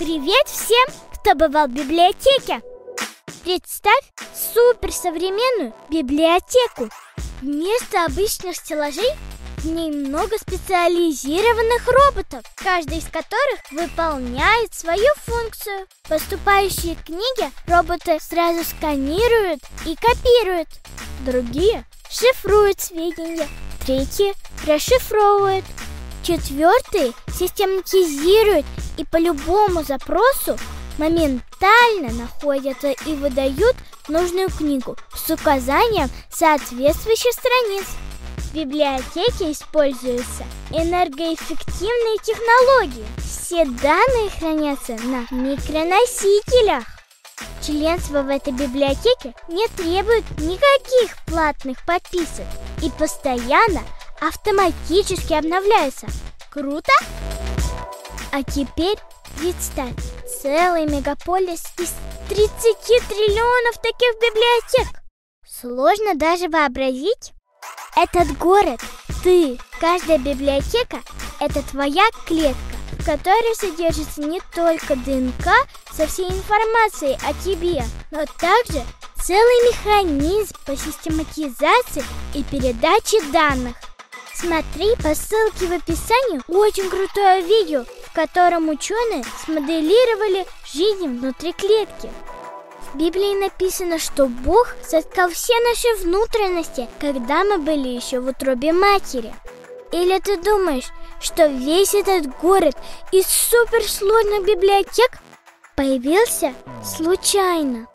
Привет всем, кто бывал в библиотеке! Представь суперсовременную библиотеку. Вместо обычных стеллажей в ней много специализированных роботов, каждый из которых выполняет свою функцию. Поступающие книги роботы сразу сканируют и копируют. Другие шифруют сведения, третьи расшифровывают, четвертые систематизируют и по любому запросу моментально находят и выдают нужную книгу с указанием соответствующих страниц. В библиотеке используются энергоэффективные технологии. Все данные хранятся на микроносителях. Членство в этой библиотеке не требует никаких платных подписок и постоянно автоматически обновляется. Круто? А теперь представь, целый мегаполис из 30 триллионов таких библиотек. Сложно даже вообразить. Этот город, ты, каждая библиотека – это твоя клетка, в которой содержится не только ДНК со всей информацией о тебе, но также целый механизм по систематизации и передаче данных. Смотри по ссылке в описании очень крутое видео, в котором ученые смоделировали жизнь внутри клетки. В Библии написано, что Бог соткал все наши внутренности, когда мы были еще в утробе матери. Или ты думаешь, что весь этот город из суперсложных библиотек появился случайно?